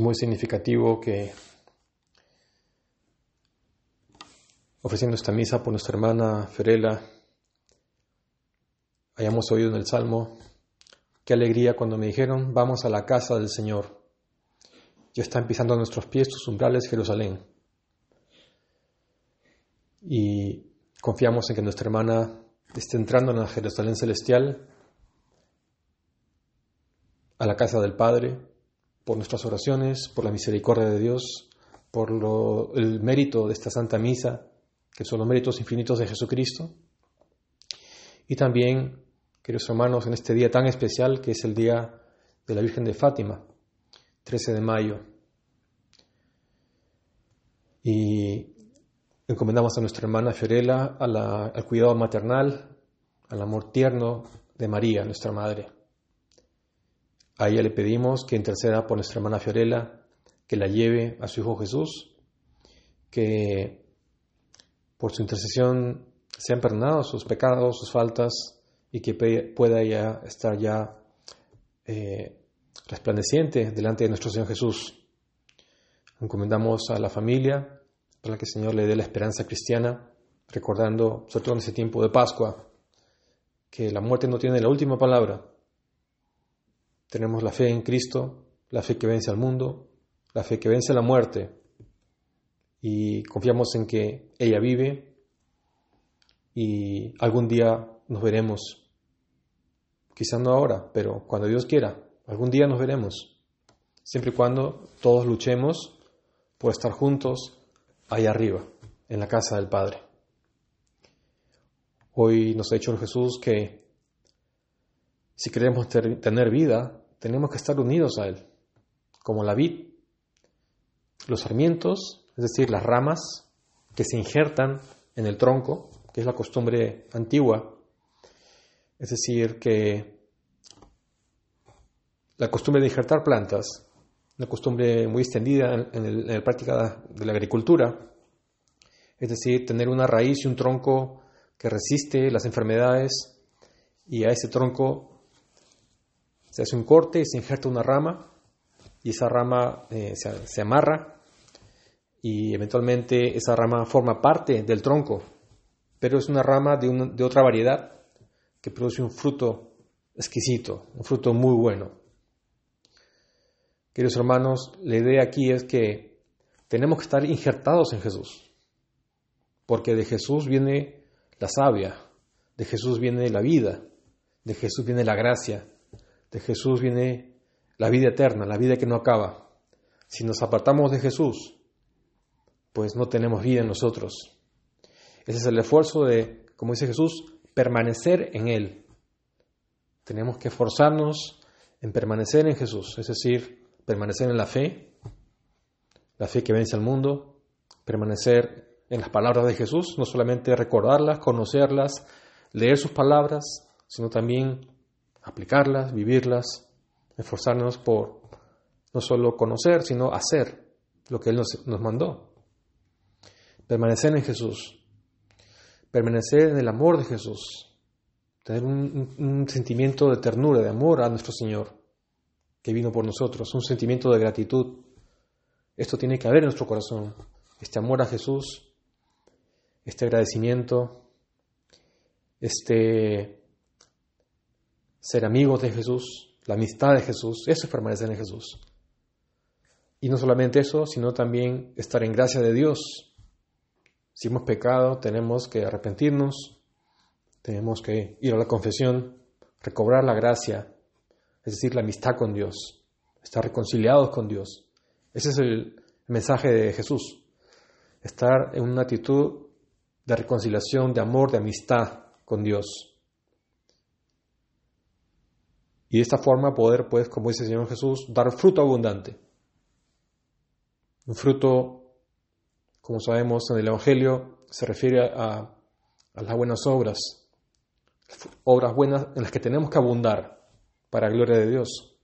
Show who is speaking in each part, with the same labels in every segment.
Speaker 1: muy significativo que ofreciendo esta misa por nuestra hermana Ferela, hayamos oído en el Salmo, qué alegría cuando me dijeron, vamos a la casa del Señor. Ya están pisando a nuestros pies tus umbrales, Jerusalén. Y confiamos en que nuestra hermana esté entrando en la Jerusalén celestial, a la casa del Padre, por nuestras oraciones, por la misericordia de Dios, por el mérito de esta Santa Misa, que son los méritos infinitos de Jesucristo. Y también, queridos hermanos, en este día tan especial que es el día de la Virgen de Fátima, 13 de mayo. Y encomendamos a nuestra hermana Fiorella al cuidado maternal, al amor tierno de María, nuestra Madre. A ella le pedimos que interceda por nuestra hermana Fiorella, que la lleve a su Hijo Jesús, que por su intercesión sean perdonados sus pecados, sus faltas, y que pueda ya estar ya eh, resplandeciente delante de nuestro Señor Jesús. Encomendamos a la familia para que el Señor le dé la esperanza cristiana, recordando, sobre todo en ese tiempo de Pascua, que la muerte no tiene la última palabra. Tenemos la fe en Cristo, la fe que vence al mundo, la fe que vence la muerte, y confiamos en que ella vive y algún día nos veremos. Quizá no ahora, pero cuando Dios quiera, algún día nos veremos. Siempre y cuando todos luchemos por estar juntos ahí arriba, en la casa del Padre. Hoy nos ha dicho Jesús que si queremos tener vida, tenemos que estar unidos a Él, como la vid. Los sarmientos es decir, las ramas que se injertan en el tronco, que es la costumbre antigua, es decir, que la costumbre de injertar plantas, una costumbre muy extendida en, la práctica de la agricultura, es decir, tener una raíz y un tronco que resiste las enfermedades y a ese tronco se hace un corte se injerta una rama y esa rama eh, se amarra y eventualmente esa rama forma parte del tronco, pero es una rama de, de otra variedad que produce un fruto exquisito, un fruto muy bueno. Queridos hermanos, la idea aquí es que tenemos que estar injertados en Jesús, porque de Jesús viene la savia, de Jesús viene la vida, de Jesús viene la gracia, de Jesús viene la vida eterna, la vida que no acaba. Si nos apartamos de Jesús, pues no tenemos vida en nosotros. Ese es el esfuerzo de, como dice Jesús, permanecer en Él. Tenemos que esforzarnos en permanecer en Jesús, es decir, permanecer en la fe, la fe que vence al mundo, permanecer en las palabras de Jesús, no solamente recordarlas, conocerlas, leer sus palabras, sino también aplicarlas, vivirlas, esforzarnos por no solo conocer, sino hacer lo que Él nos, mandó. Permanecer en Jesús. Permanecer en el amor de Jesús. Tener un, sentimiento de ternura, de amor a nuestro Señor, que vino por nosotros. Un sentimiento de gratitud. Esto tiene que haber en nuestro corazón. Este amor a Jesús. Este agradecimiento. Este ser amigos de Jesús. La amistad de Jesús. Eso es permanecer en Jesús. Y no solamente eso, sino también estar en gracia de Dios si hemos pecado, tenemos que arrepentirnos, tenemos que ir a la confesión, recobrar la gracia, es decir, la amistad con Dios, estar reconciliados con Dios. Ese es el mensaje de Jesús, estar en una actitud de reconciliación, de amor, de amistad con Dios. Y de esta forma poder, pues, como dice el Señor Jesús, dar fruto abundante. Un fruto como sabemos en el Evangelio, se refiere a, las buenas obras, obras buenas en las que tenemos que abundar para gloria de Dios.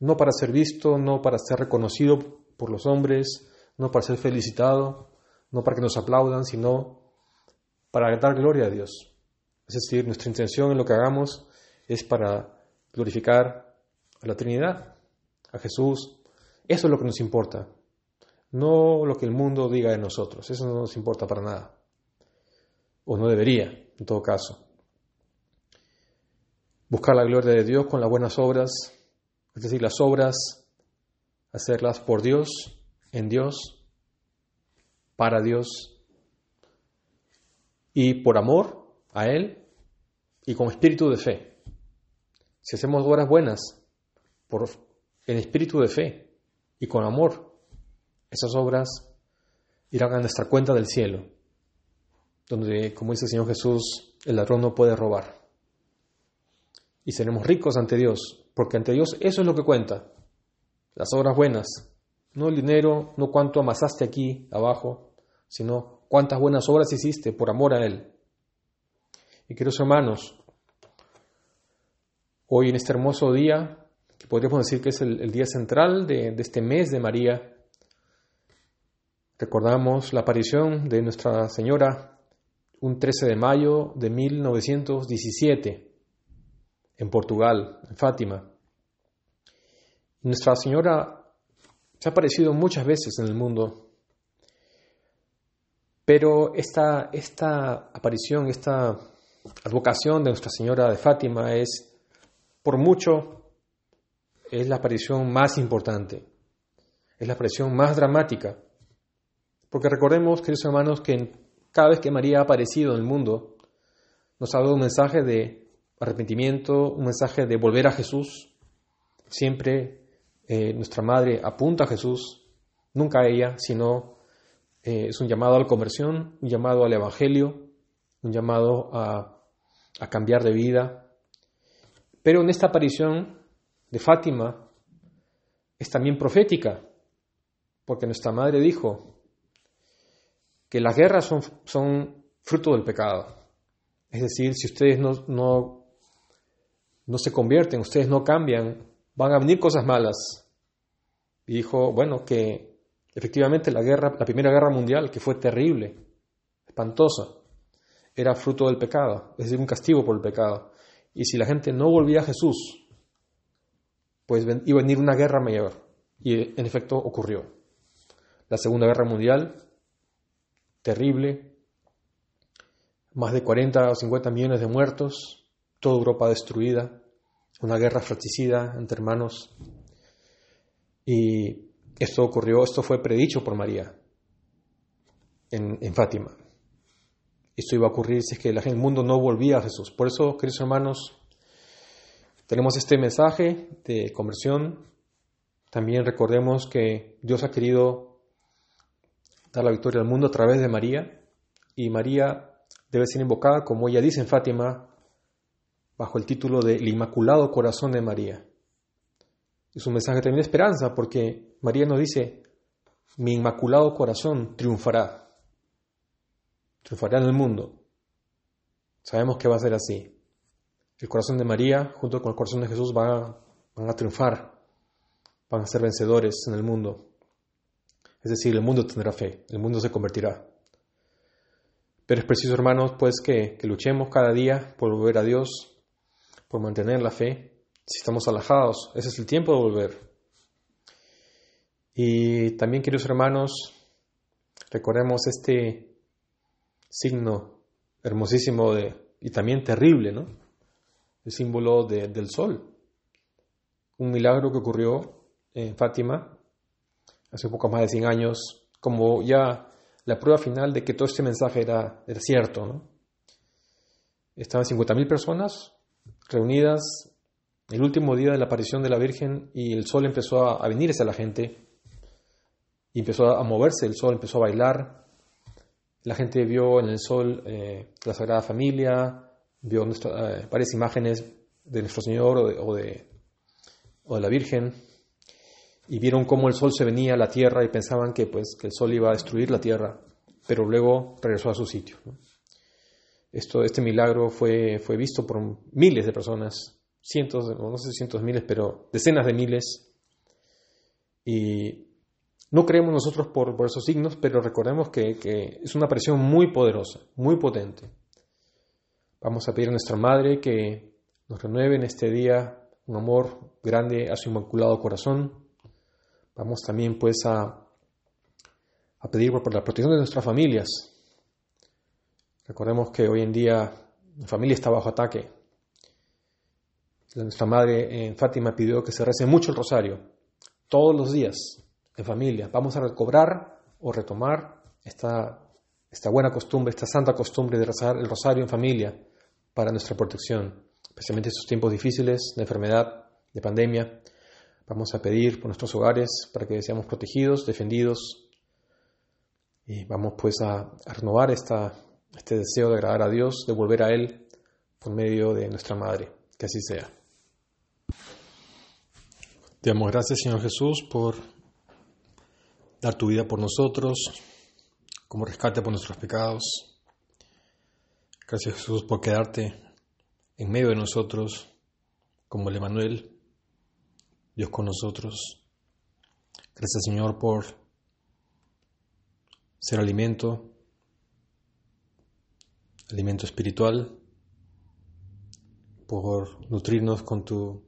Speaker 1: No para ser visto, no para ser reconocido por los hombres, no para ser felicitado, no para que nos aplaudan, sino para dar gloria a Dios. Es decir, nuestra intención en lo que hagamos es para glorificar a la Trinidad, a Jesús Eso es lo que nos importa, no lo que el mundo diga de nosotros, eso no nos importa para nada, o no debería, en todo caso. Buscar la gloria de Dios con las buenas obras, es decir, las obras, hacerlas por Dios, en Dios, para Dios, y por amor a Él y con espíritu de fe. Si hacemos obras buenas por, en espíritu de fe y con amor, esas obras irán a nuestra cuenta del cielo, donde, como dice el Señor Jesús, el ladrón no puede robar. Y seremos ricos ante Dios, porque ante Dios eso es lo que cuenta, las obras buenas, no el dinero, no cuánto amasaste aquí abajo, sino cuántas buenas obras hiciste por amor a Él. Y queridos hermanos, hoy en este hermoso día, que podríamos decir que es el, día central de, de este mes de María, recordamos la aparición de Nuestra Señora un 13 de mayo de 1917 en Portugal, en Fátima. Nuestra Señora se ha aparecido muchas veces en el mundo pero esta, esta aparición, esta advocación de Nuestra Señora de Fátima es, por mucho, es la aparición más importante, es la aparición más dramática. Porque recordemos, queridos hermanos, que cada vez que María ha aparecido en el mundo, nos ha dado un mensaje de arrepentimiento, un mensaje de volver a Jesús. Siempre eh, nuestra madre apunta a Jesús, nunca a ella, sino eh, es un llamado a la conversión, un llamado al Evangelio, un llamado a, cambiar de vida. Pero en esta aparición de Fátima es también profética, porque nuestra madre dijo que las guerras son, son fruto del pecado. Es decir, si ustedes no, no, no se convierten, ustedes no cambian, van a venir cosas malas. Y dijo, bueno, que Efectivamente, la, guerra, la Primera Guerra Mundial, que fue terrible, espantosa, era fruto del pecado, es decir, un castigo por el pecado. Y si la gente no volvía a Jesús, pues iba a venir una guerra mayor. Y en efecto ocurrió. La Segunda Guerra Mundial, terrible, más de 40 o 50 millones de muertos, toda Europa destruida, una guerra fratricida entre hermanos. Y esto ocurrió, esto fue predicho por María en, Fátima. Esto iba a ocurrir si es que el mundo no volvía a Jesús. Por eso, queridos hermanos, tenemos este mensaje de conversión. También recordemos que Dios ha querido dar la victoria al mundo a través de María y María debe ser invocada, como ella dice en Fátima, bajo el título de El Inmaculado Corazón de María. Es un mensaje también de esperanza porque María nos dice, mi inmaculado corazón triunfará, triunfará en el mundo. Sabemos que va a ser así. El corazón de María junto con el corazón de Jesús van a, triunfar, van a ser vencedores en el mundo. Es decir, el mundo tendrá fe, el mundo se convertirá. Pero es preciso, hermanos, pues que, que luchemos cada día por volver a Dios, por mantener la fe, si estamos alejados, ese es el tiempo de volver. Y también, queridos hermanos, recordemos este signo hermosísimo de, y también terrible, ¿no? El símbolo del sol. Un milagro que ocurrió en Fátima hace poco más de 100 años, como ya la prueba final de que todo este mensaje era, cierto, ¿no? Estaban 50.000 personas reunidas el último día de la aparición de la Virgen y el sol empezó a, venir hacia la gente y empezó a moverse, el sol empezó a bailar. La gente vio en el sol eh, la Sagrada Familia, vio eh, varias imágenes de nuestro Señor o de, o de, la Virgen y vieron cómo el sol se venía a la tierra y pensaban que, pues, que el sol iba a destruir la tierra, pero luego regresó a su sitio. Esto, este milagro fue, fue visto por miles de personas cientos, no sé cientos miles, pero decenas de miles. Y no creemos nosotros por, esos signos, pero recordemos que, es una presión muy poderosa, muy potente. Vamos a pedir a nuestra Madre que nos renueve en este día un amor grande a su inmaculado corazón. Vamos también pues a, pedir por la protección de nuestras familias. Recordemos que hoy en día la familia está bajo ataque. Nuestra madre en Fátima pidió que se rece mucho el rosario, todos los días, en familia. Vamos a recobrar o retomar esta, esta buena costumbre, esta santa costumbre de rezar el rosario en familia para nuestra protección, especialmente en estos tiempos difíciles de enfermedad, de pandemia. Vamos a pedir por nuestros hogares para que seamos protegidos, defendidos. Y vamos pues a, renovar esta, este deseo de agradar a Dios, de volver a Él por medio de nuestra Madre. Que así sea. Te damos gracias, Señor Jesús, por dar tu vida por nosotros, como rescate por nuestros pecados. Gracias, Jesús, por quedarte en medio de nosotros, como el Emanuel, Dios con nosotros. Gracias, Señor, por ser alimento, alimento espiritual, por nutrirnos con tu,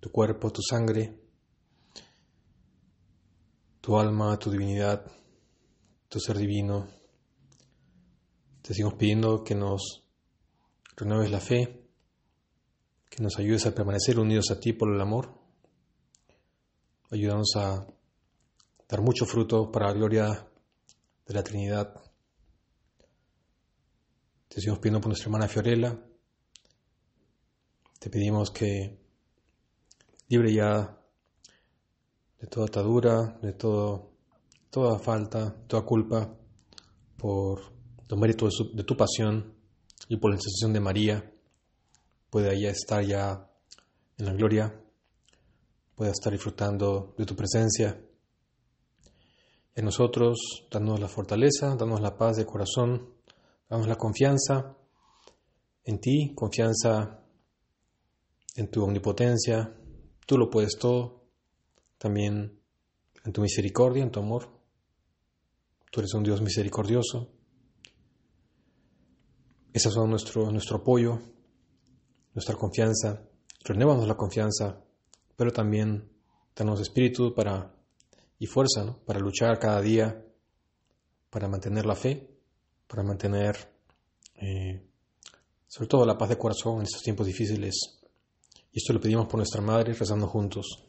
Speaker 1: tu cuerpo, tu sangre, tu alma, tu divinidad, tu ser divino. Te seguimos pidiendo que nos renueves la fe, que nos ayudes a permanecer unidos a ti por el amor. Ayúdanos a dar mucho fruto para la gloria de la Trinidad. Te seguimos pidiendo por nuestra hermana Fiorella. Te pedimos que libre ya de toda atadura, de todo, toda falta, toda culpa, por los méritos de, tu pasión y por la intercesión de María, pueda ella estar ya en la gloria, pueda estar disfrutando de tu presencia. En nosotros, danos la fortaleza, danos la paz de corazón, danos la confianza en ti, confianza en tu omnipotencia, tú lo puedes todo, también en tu misericordia, en tu amor. Tú eres un Dios misericordioso. Esas son nuestro, nuestro apoyo, nuestra confianza. Renuévanos la confianza, pero también danos espíritu para, y fuerza para luchar cada día, para mantener la fe, para mantener eh, sobre todo la paz de corazón en estos tiempos difíciles. Y esto lo pedimos por nuestra Madre, rezando juntos.